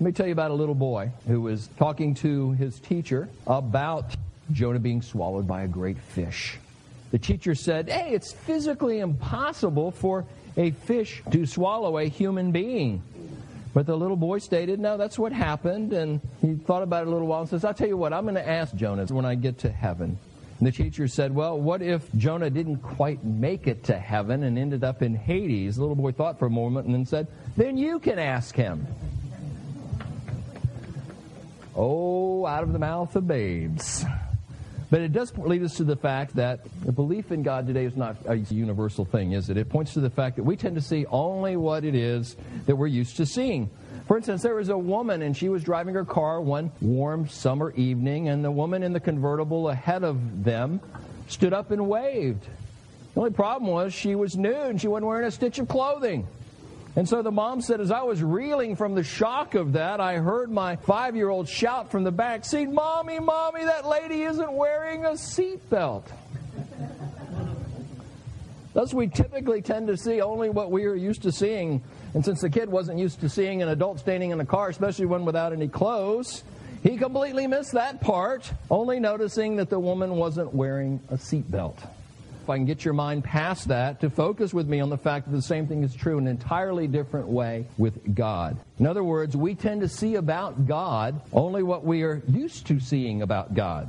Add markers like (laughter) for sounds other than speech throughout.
Let me tell you about a little boy who was talking to his teacher about Jonah being swallowed by a great fish. The teacher said, Hey, it's physically impossible for a fish to swallow a human being. But the little boy stated, No, that's what happened. And he thought about it a little while and says, I'll tell you what, I'm going to ask Jonah when I get to heaven. And the teacher said, Well, what if Jonah didn't quite make it to heaven and ended up in Hades? The little boy thought for a moment and then said, Then you can ask him. Oh, out of the mouth of babes. But it does lead us to the fact that the belief in God today is not a universal thing, is it? It points to the fact that we tend to see only what it is that we're used to seeing. For instance, there was a woman and she was driving her car one warm summer evening, and the woman in the convertible ahead of them stood up and waved. The only problem was she was nude and she wasn't wearing a stitch of clothing. And so the mom said, as I was reeling from the shock of that, I heard my five year old shout from the back seat, Mommy, Mommy, that lady isn't wearing a seatbelt. Thus, we typically tend to see only what we are used to seeing. And since the kid wasn't used to seeing an adult standing in a car, especially one without any clothes, he completely missed that part, only noticing that the woman wasn't wearing a seatbelt if I can get your mind past that, to focus with me on the fact that the same thing is true in an entirely different way with God. In other words, we tend to see about God only what we are used to seeing about God.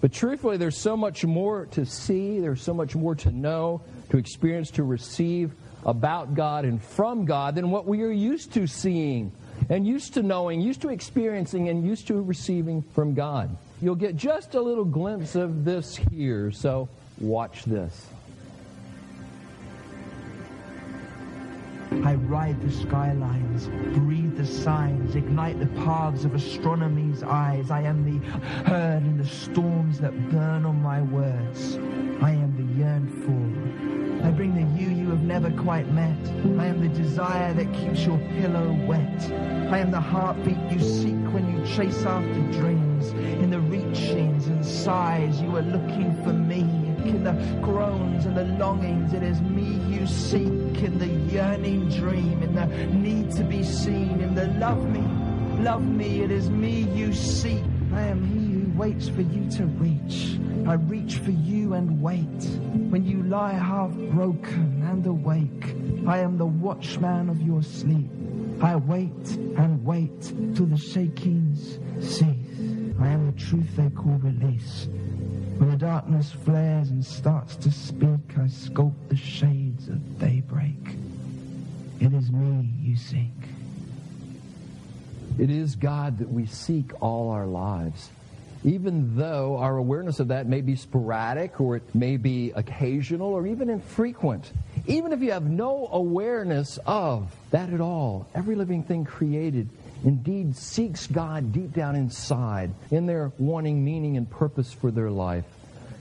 But truthfully, there's so much more to see, there's so much more to know, to experience, to receive about God and from God than what we are used to seeing and used to knowing, used to experiencing, and used to receiving from God. You'll get just a little glimpse of this here. So Watch this. I ride the skylines, breathe the signs, ignite the paths of astronomy's eyes. I am the herd in the storms that burn on my words. I am the yearned for. I bring the you you have never quite met. I am the desire that keeps your pillow wet. I am the heartbeat you seek when you chase after dreams. In the reachings and sighs, you are looking for me in the groans and the longings. It is me you seek in the yearning dream, in the need to be seen, in the love me, love me. It is me you seek. I am he who waits for you to reach. I reach for you and wait. When you lie half broken and awake, I am the watchman of your sleep. I wait and wait till the shakings cease. I am the truth they call release. When the darkness flares and starts to speak, I scope the shades of daybreak. It is me you seek. It is God that we seek all our lives. Even though our awareness of that may be sporadic or it may be occasional or even infrequent. Even if you have no awareness of that at all, every living thing created indeed seeks God deep down inside in their wanting meaning and purpose for their life.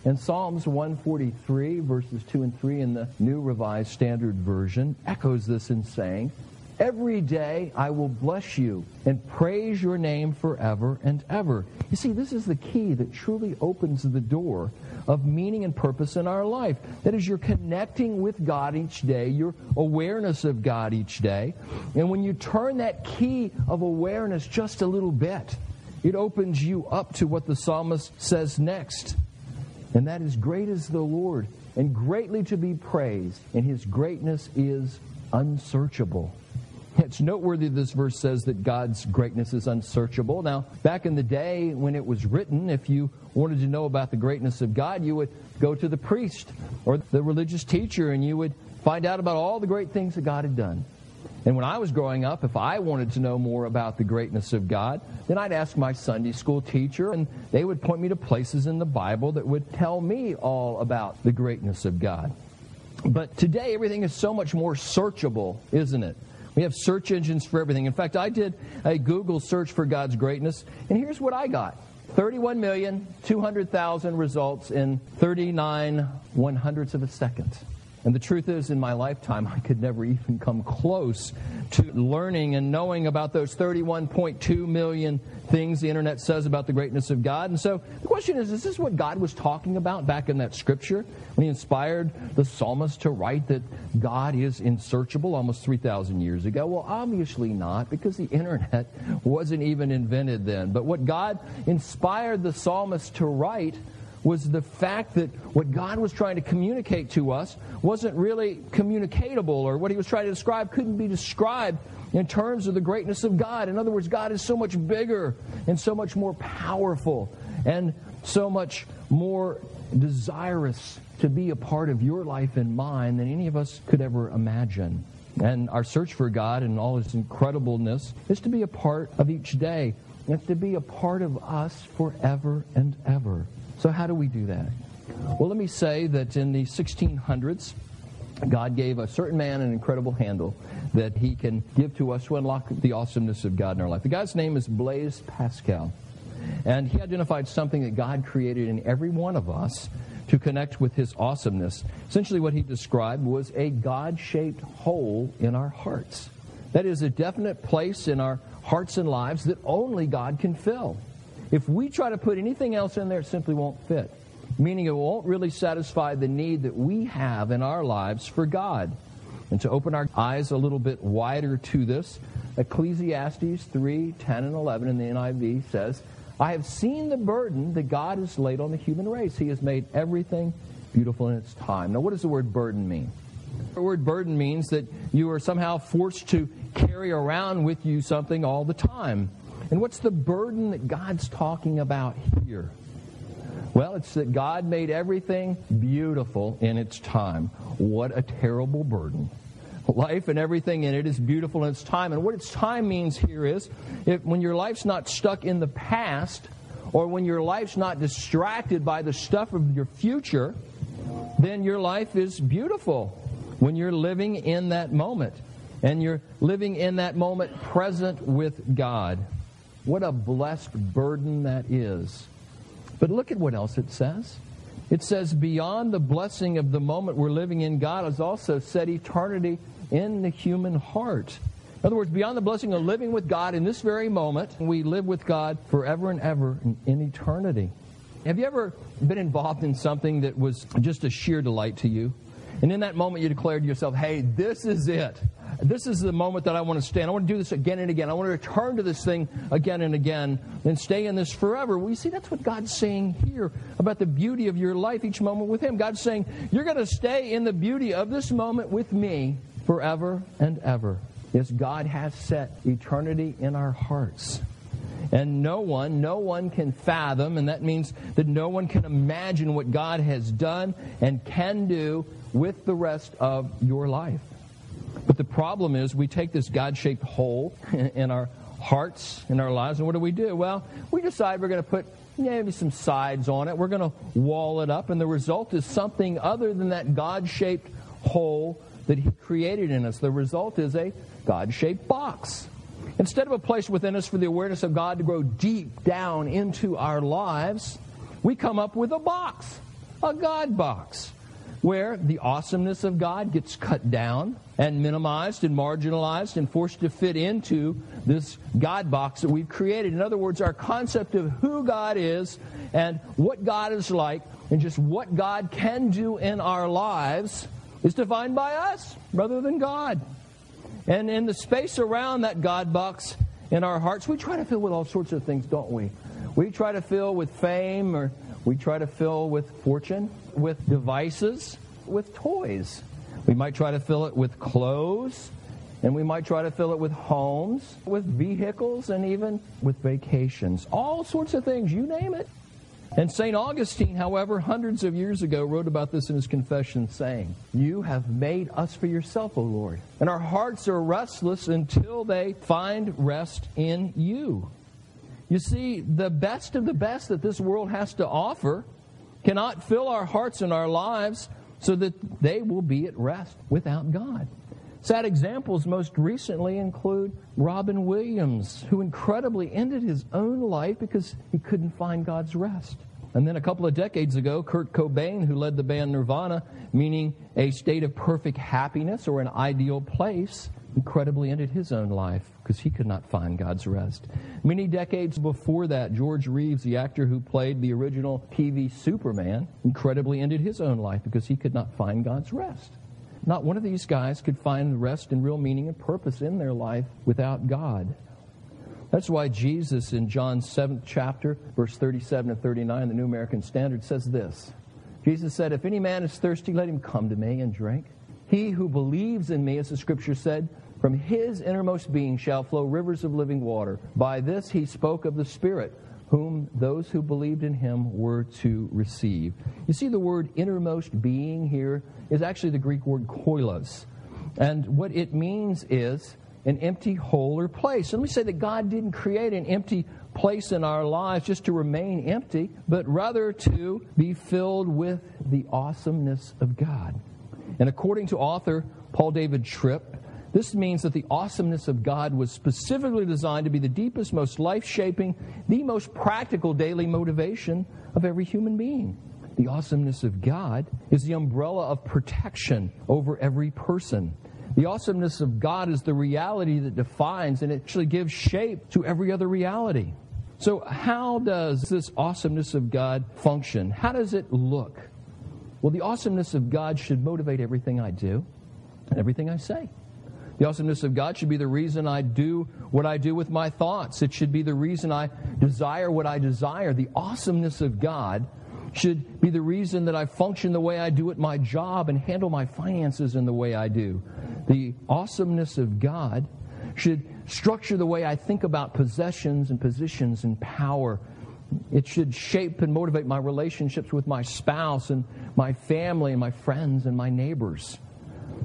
And Psalms 143, verses 2 and 3 in the New Revised Standard Version, echoes this in saying, Every day I will bless you and praise your name forever and ever. You see, this is the key that truly opens the door of meaning and purpose in our life. That is, you're connecting with God each day, your awareness of God each day. And when you turn that key of awareness just a little bit, it opens you up to what the psalmist says next. And that is, Great is the Lord, and greatly to be praised, and his greatness is unsearchable. It's noteworthy this verse says that God's greatness is unsearchable. Now, back in the day when it was written, if you wanted to know about the greatness of God, you would go to the priest or the religious teacher and you would find out about all the great things that God had done. And when I was growing up, if I wanted to know more about the greatness of God, then I'd ask my Sunday school teacher, and they would point me to places in the Bible that would tell me all about the greatness of God. But today, everything is so much more searchable, isn't it? We have search engines for everything. In fact, I did a Google search for God's greatness, and here's what I got 31,200,000 results in 39 one hundredths of a second. And the truth is, in my lifetime, I could never even come close to learning and knowing about those 31.2 million things the internet says about the greatness of God. And so the question is is this what God was talking about back in that scripture when he inspired the psalmist to write that God is unsearchable almost 3,000 years ago? Well, obviously not, because the internet wasn't even invented then. But what God inspired the psalmist to write was the fact that what God was trying to communicate to us wasn't really communicatable, or what he was trying to describe couldn't be described in terms of the greatness of God. In other words, God is so much bigger and so much more powerful and so much more desirous to be a part of your life and mine than any of us could ever imagine. And our search for God and all his incredibleness is to be a part of each day. It's to be a part of us forever and ever. So, how do we do that? Well, let me say that in the 1600s, God gave a certain man an incredible handle that he can give to us to unlock the awesomeness of God in our life. The guy's name is Blaise Pascal. And he identified something that God created in every one of us to connect with his awesomeness. Essentially, what he described was a God shaped hole in our hearts. That is a definite place in our hearts and lives that only God can fill. If we try to put anything else in there, it simply won't fit, meaning it won't really satisfy the need that we have in our lives for God. And to open our eyes a little bit wider to this, Ecclesiastes 3 10 and 11 in the NIV says, I have seen the burden that God has laid on the human race. He has made everything beautiful in its time. Now, what does the word burden mean? The word burden means that you are somehow forced to carry around with you something all the time. And what's the burden that God's talking about here? Well, it's that God made everything beautiful in its time. What a terrible burden. Life and everything in it is beautiful in its time. And what its time means here is if, when your life's not stuck in the past, or when your life's not distracted by the stuff of your future, then your life is beautiful when you're living in that moment. And you're living in that moment present with God. What a blessed burden that is. But look at what else it says. It says, beyond the blessing of the moment we're living in, God has also set eternity in the human heart. In other words, beyond the blessing of living with God in this very moment, we live with God forever and ever in, eternity. Have you ever been involved in something that was just a sheer delight to you? And in that moment, you declared to yourself, hey, this is it this is the moment that I want to stand. I want to do this again and again. I want to return to this thing again and again and stay in this forever. We see that's what God's saying here about the beauty of your life each moment with Him. God's saying, You're going to stay in the beauty of this moment with me forever and ever. Yes, God has set eternity in our hearts. And no one, no one can fathom, and that means that no one can imagine what God has done and can do with the rest of your life. But the problem is we take this God shaped hole (laughs) in our hearts, in our lives, and what do we do? Well, we decide we're going to put maybe some sides on it. We're going to wall it up, and the result is something other than that God shaped hole that He created in us. The result is a God shaped box. Instead of a place within us for the awareness of God to grow deep down into our lives, we come up with a box, a God box where the awesomeness of God gets cut down and minimized and marginalized and forced to fit into this God box that we've created. In other words, our concept of who God is and what God is like and just what God can do in our lives is defined by us rather than God. And in the space around that God box in our hearts, we try to fill with all sorts of things, don't we? We try to fill with fame or we try to fill with fortune, with devices, with toys. We might try to fill it with clothes, and we might try to fill it with homes, with vehicles, and even with vacations. All sorts of things, you name it. And St. Augustine, however, hundreds of years ago wrote about this in his confession, saying, You have made us for yourself, O Lord. And our hearts are restless until they find rest in you. You see, the best of the best that this world has to offer cannot fill our hearts and our lives so that they will be at rest without God. Sad examples most recently include Robin Williams, who incredibly ended his own life because he couldn't find God's rest. And then a couple of decades ago, Kurt Cobain, who led the band Nirvana, meaning a state of perfect happiness or an ideal place, incredibly ended his own life because he could not find God's rest. Many decades before that, George Reeves, the actor who played the original TV Superman, incredibly ended his own life because he could not find God's rest. Not one of these guys could find rest and real meaning and purpose in their life without God. That's why Jesus in John 7th chapter, verse 37 and 39, the New American Standard says this. Jesus said, If any man is thirsty, let him come to me and drink. He who believes in me, as the scripture said, from his innermost being shall flow rivers of living water. By this he spoke of the Spirit, whom those who believed in him were to receive. You see, the word innermost being here is actually the Greek word koilos. And what it means is an empty hole or place. Let me say that God didn't create an empty place in our lives just to remain empty, but rather to be filled with the awesomeness of God. And according to author Paul David Tripp, this means that the awesomeness of God was specifically designed to be the deepest, most life shaping, the most practical daily motivation of every human being. The awesomeness of God is the umbrella of protection over every person. The awesomeness of God is the reality that defines and actually gives shape to every other reality. So, how does this awesomeness of God function? How does it look? Well, the awesomeness of God should motivate everything I do and everything I say. The awesomeness of God should be the reason I do what I do with my thoughts. It should be the reason I desire what I desire. The awesomeness of God should be the reason that I function the way I do at my job and handle my finances in the way I do. The awesomeness of God should structure the way I think about possessions and positions and power. It should shape and motivate my relationships with my spouse and my family and my friends and my neighbors.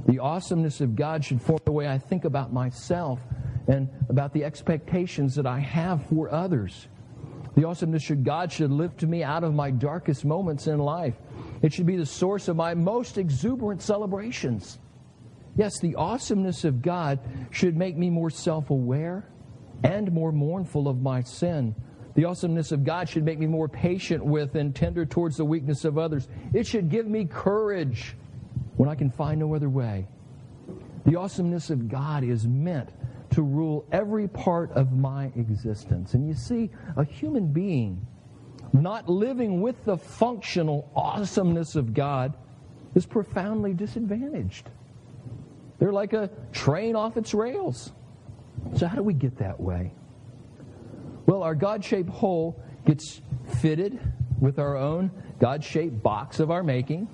The awesomeness of God should form the way I think about myself and about the expectations that I have for others. The awesomeness of God should lift me out of my darkest moments in life. It should be the source of my most exuberant celebrations. Yes, the awesomeness of God should make me more self aware and more mournful of my sin. The awesomeness of God should make me more patient with and tender towards the weakness of others. It should give me courage when I can find no other way. The awesomeness of God is meant to rule every part of my existence. And you see, a human being not living with the functional awesomeness of God is profoundly disadvantaged. They're like a train off its rails. So, how do we get that way? Well, our God shaped hole gets fitted with our own God shaped box of our making.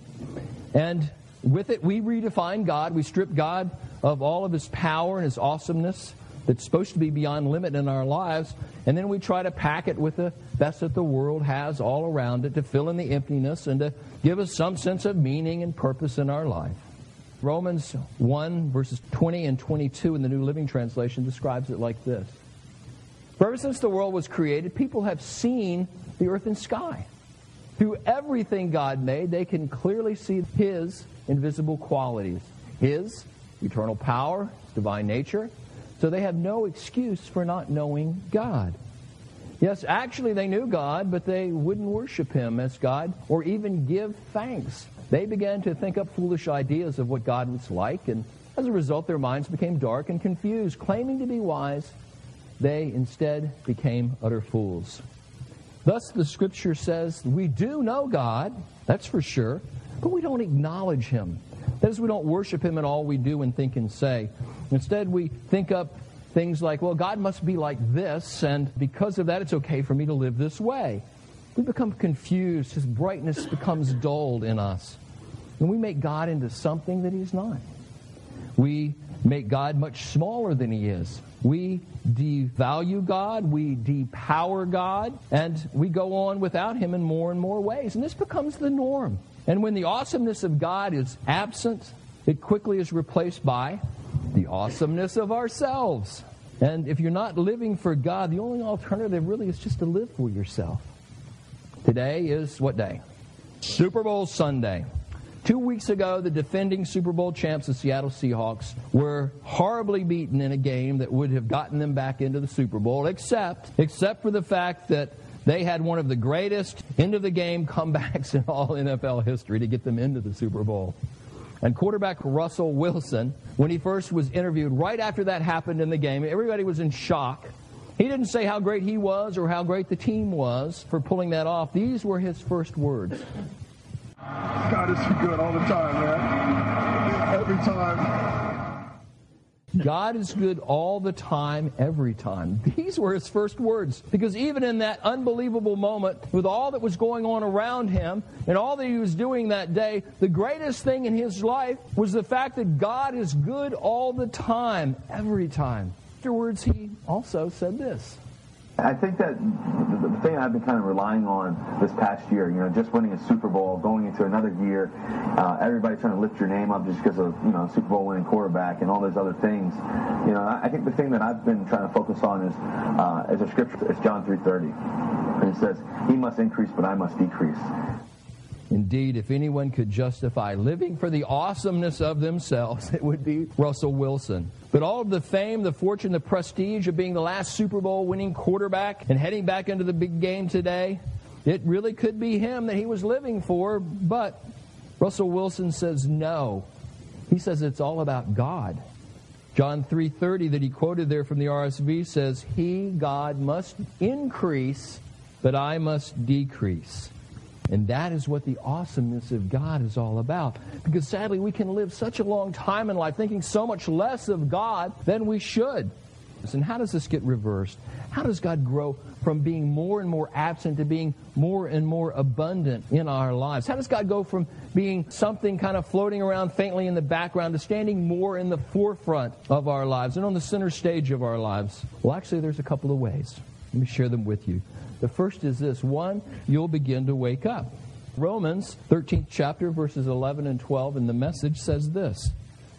And with it, we redefine God. We strip God of all of his power and his awesomeness that's supposed to be beyond limit in our lives. And then we try to pack it with the best that the world has all around it to fill in the emptiness and to give us some sense of meaning and purpose in our life. Romans 1, verses 20 and 22 in the New Living Translation describes it like this ever since the world was created, people have seen the earth and sky. Through everything God made, they can clearly see His invisible qualities His eternal power, His divine nature. So they have no excuse for not knowing God. Yes, actually, they knew God, but they wouldn't worship Him as God or even give thanks. They began to think up foolish ideas of what God was like, and as a result, their minds became dark and confused. Claiming to be wise, they instead became utter fools. Thus, the scripture says we do know God, that's for sure, but we don't acknowledge him. That is, we don't worship him in all we do and think and say. Instead, we think up things like, well, God must be like this, and because of that, it's okay for me to live this way. We become confused. His brightness becomes dulled in us. And we make God into something that he's not. We make God much smaller than he is. We devalue God, we depower God, and we go on without him in more and more ways. And this becomes the norm. And when the awesomeness of God is absent, it quickly is replaced by the awesomeness of ourselves. And if you're not living for God, the only alternative really is just to live for yourself. Today is what day? Super Bowl Sunday. Two weeks ago, the defending Super Bowl champs, the Seattle Seahawks, were horribly beaten in a game that would have gotten them back into the Super Bowl, except, except for the fact that they had one of the greatest end of the game comebacks in all (laughs) NFL history to get them into the Super Bowl. And quarterback Russell Wilson, when he first was interviewed, right after that happened in the game, everybody was in shock. He didn't say how great he was or how great the team was for pulling that off. These were his first words. God is good all the time, man. Every time. God is good all the time, every time. These were his first words. Because even in that unbelievable moment, with all that was going on around him and all that he was doing that day, the greatest thing in his life was the fact that God is good all the time, every time. Afterwards, he also said this. I think that the thing I've been kind of relying on this past year, you know, just winning a Super Bowl, going into another year, uh, everybody trying to lift your name up just because of, you know, Super Bowl winning quarterback and all those other things. You know, I think the thing that I've been trying to focus on is, uh, as a scripture, it's John 3.30. And it says, he must increase, but I must decrease. Indeed, if anyone could justify living for the awesomeness of themselves, (laughs) it would be Russell Wilson. But all of the fame, the fortune, the prestige of being the last Super Bowl winning quarterback and heading back into the big game today, it really could be him that he was living for. But Russell Wilson says no. He says it's all about God. John 3:30 that he quoted there from the RSV says, "He God must increase, but I must decrease." And that is what the awesomeness of God is all about. Because sadly, we can live such a long time in life thinking so much less of God than we should. And how does this get reversed? How does God grow from being more and more absent to being more and more abundant in our lives? How does God go from being something kind of floating around faintly in the background to standing more in the forefront of our lives and on the center stage of our lives? Well, actually, there's a couple of ways. Let me share them with you. The first is this one, you'll begin to wake up. Romans 13th chapter, verses 11 and 12 in the message says this.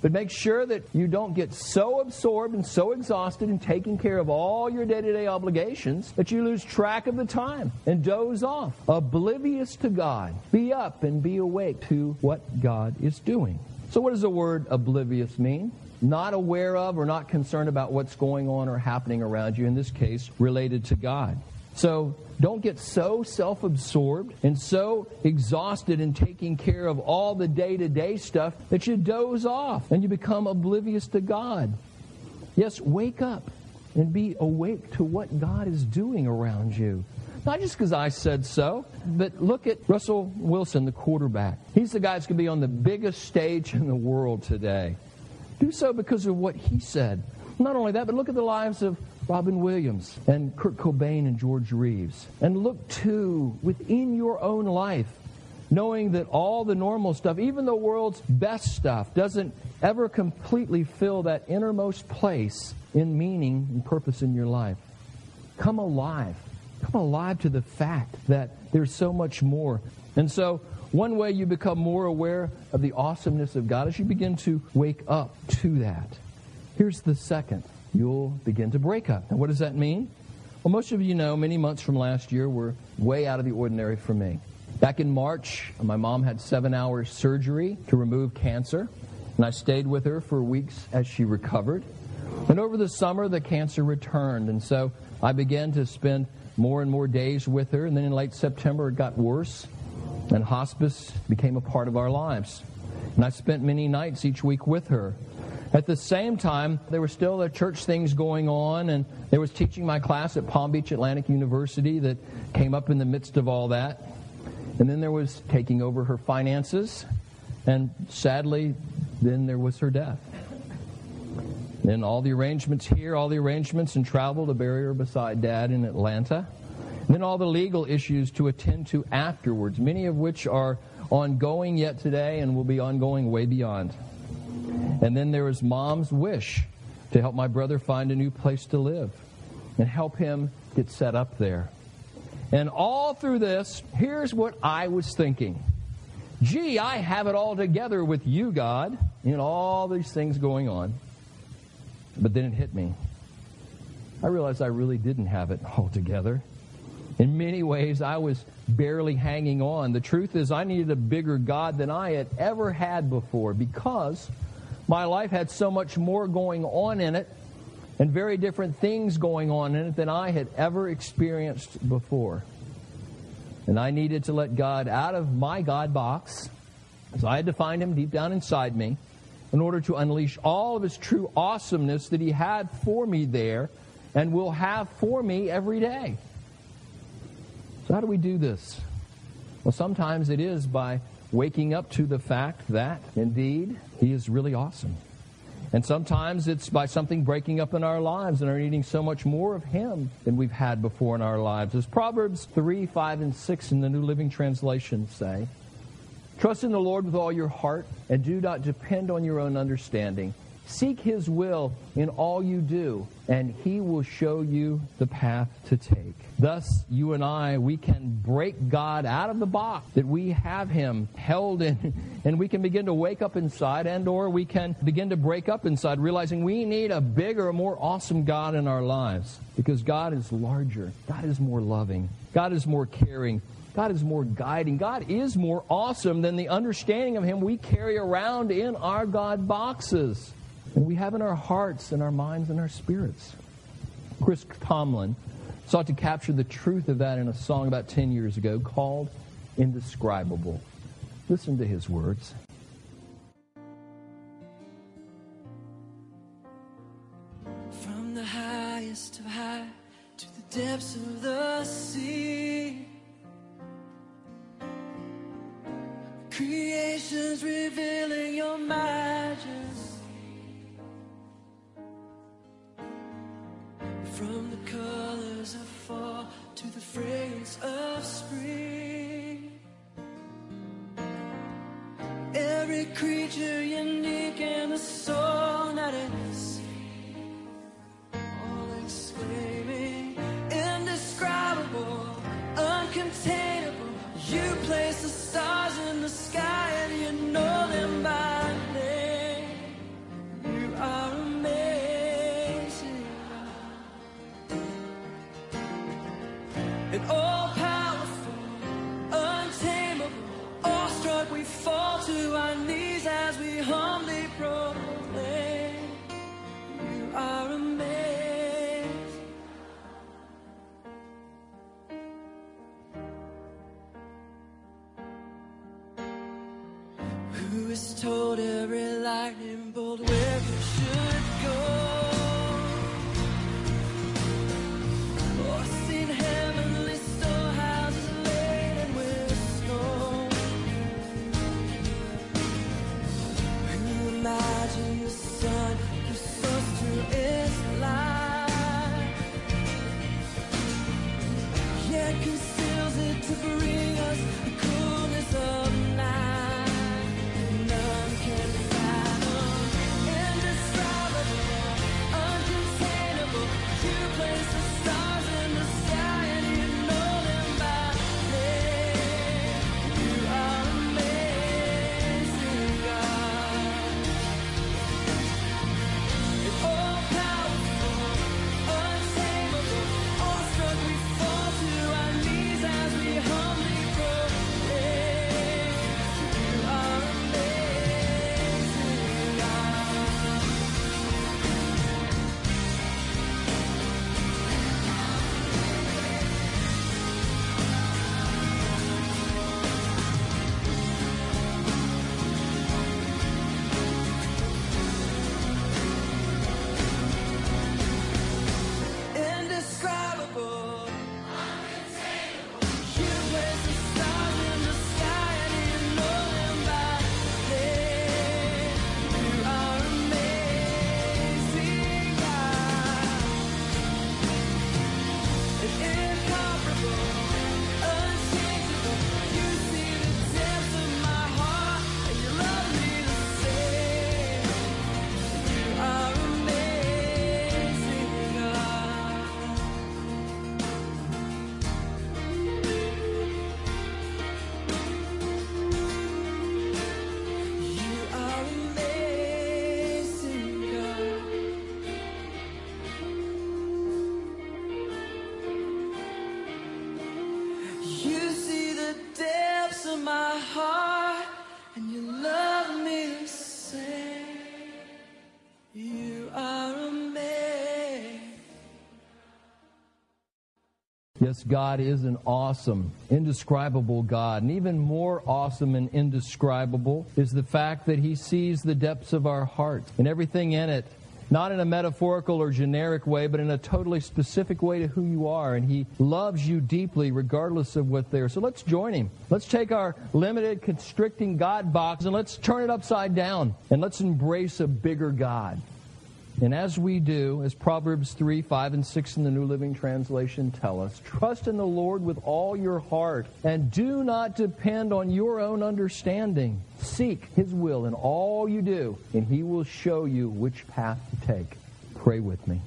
But make sure that you don't get so absorbed and so exhausted in taking care of all your day to day obligations that you lose track of the time and doze off, oblivious to God. Be up and be awake to what God is doing. So, what does the word oblivious mean? Not aware of or not concerned about what's going on or happening around you, in this case, related to God. So don't get so self absorbed and so exhausted in taking care of all the day to day stuff that you doze off and you become oblivious to God. Yes, wake up and be awake to what God is doing around you. Not just because I said so, but look at Russell Wilson, the quarterback. He's the guy that's going to be on the biggest stage in the world today. Do so because of what he said. Not only that, but look at the lives of Robin Williams and Kurt Cobain and George Reeves. And look too within your own life, knowing that all the normal stuff, even the world's best stuff, doesn't ever completely fill that innermost place in meaning and purpose in your life. Come alive. Come alive to the fact that there's so much more. And so, one way you become more aware of the awesomeness of God is you begin to wake up to that. Here's the second you'll begin to break up. Now, what does that mean? Well, most of you know many months from last year were way out of the ordinary for me. Back in March, my mom had seven hours surgery to remove cancer, and I stayed with her for weeks as she recovered. And over the summer, the cancer returned, and so I began to spend more and more days with her. And then in late September, it got worse, and hospice became a part of our lives. And I spent many nights each week with her. At the same time, there were still the church things going on, and there was teaching my class at Palm Beach Atlantic University that came up in the midst of all that. And then there was taking over her finances, and sadly, then there was her death. Then all the arrangements here, all the arrangements and travel to bury her beside Dad in Atlanta. And then all the legal issues to attend to afterwards, many of which are ongoing yet today and will be ongoing way beyond. And then there was mom's wish to help my brother find a new place to live and help him get set up there. And all through this, here's what I was thinking. Gee, I have it all together with you, God, in all these things going on. But then it hit me. I realized I really didn't have it all together. In many ways, I was barely hanging on. The truth is, I needed a bigger God than I had ever had before because my life had so much more going on in it and very different things going on in it than I had ever experienced before. And I needed to let God out of my God box. So I had to find him deep down inside me in order to unleash all of his true awesomeness that he had for me there and will have for me every day. So, how do we do this? Well, sometimes it is by waking up to the fact that, indeed, he is really awesome. And sometimes it's by something breaking up in our lives and are needing so much more of Him than we've had before in our lives. As Proverbs 3, 5, and 6 in the New Living Translation say, Trust in the Lord with all your heart and do not depend on your own understanding. Seek His will in all you do, and He will show you the path to take. Thus, you and I, we can break God out of the box that we have Him held in, (laughs) and we can begin to wake up inside, and or we can begin to break up inside, realizing we need a bigger, more awesome God in our lives. Because God is larger. God is more loving. God is more caring. God is more guiding. God is more awesome than the understanding of Him we carry around in our God boxes. And we have in our hearts and our minds and our spirits. Chris Tomlin sought to capture the truth of that in a song about 10 years ago called Indescribable. Listen to his words. From the highest of high to the depths of the sea. Creations revealing your majesty. From the colors of fall to the fragrance of spring. Every creature unique in the song that told every Yes, God is an awesome, indescribable God. And even more awesome and indescribable is the fact that He sees the depths of our heart and everything in it, not in a metaphorical or generic way, but in a totally specific way to who you are. And He loves you deeply, regardless of what there. So let's join Him. Let's take our limited, constricting God box and let's turn it upside down and let's embrace a bigger God. And as we do, as Proverbs 3, 5, and 6 in the New Living Translation tell us, trust in the Lord with all your heart and do not depend on your own understanding. Seek His will in all you do, and He will show you which path to take. Pray with me.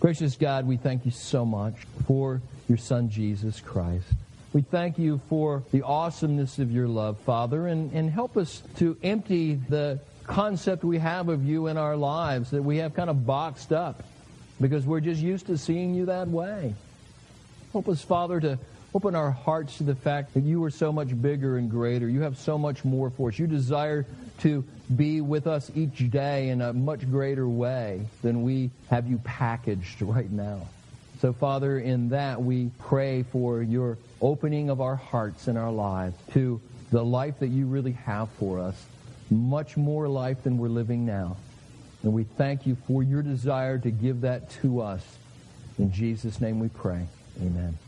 Gracious God, we thank you so much for your Son, Jesus Christ. We thank you for the awesomeness of your love, Father, and, and help us to empty the concept we have of you in our lives that we have kind of boxed up because we're just used to seeing you that way. Help us, Father, to open our hearts to the fact that you are so much bigger and greater. You have so much more for us. You desire to be with us each day in a much greater way than we have you packaged right now. So, Father, in that we pray for your opening of our hearts and our lives to the life that you really have for us much more life than we're living now. And we thank you for your desire to give that to us. In Jesus' name we pray. Amen.